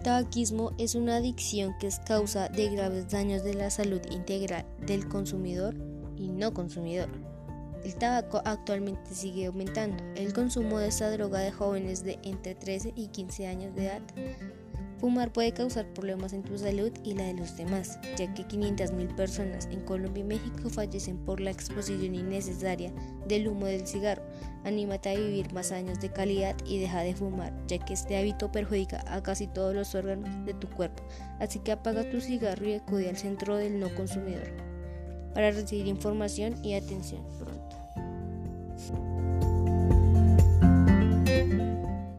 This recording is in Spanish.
tabaquismo es una adicción que es causa de graves daños de la salud integral del consumidor y no consumidor. El tabaco actualmente sigue aumentando. El consumo de esta droga de jóvenes de entre 13 y 15 años de edad Fumar puede causar problemas en tu salud y la de los demás, ya que 500.000 personas en Colombia y México fallecen por la exposición innecesaria del humo del cigarro. Anímate a vivir más años de calidad y deja de fumar, ya que este hábito perjudica a casi todos los órganos de tu cuerpo. Así que apaga tu cigarro y acude al centro del no consumidor para recibir información y atención.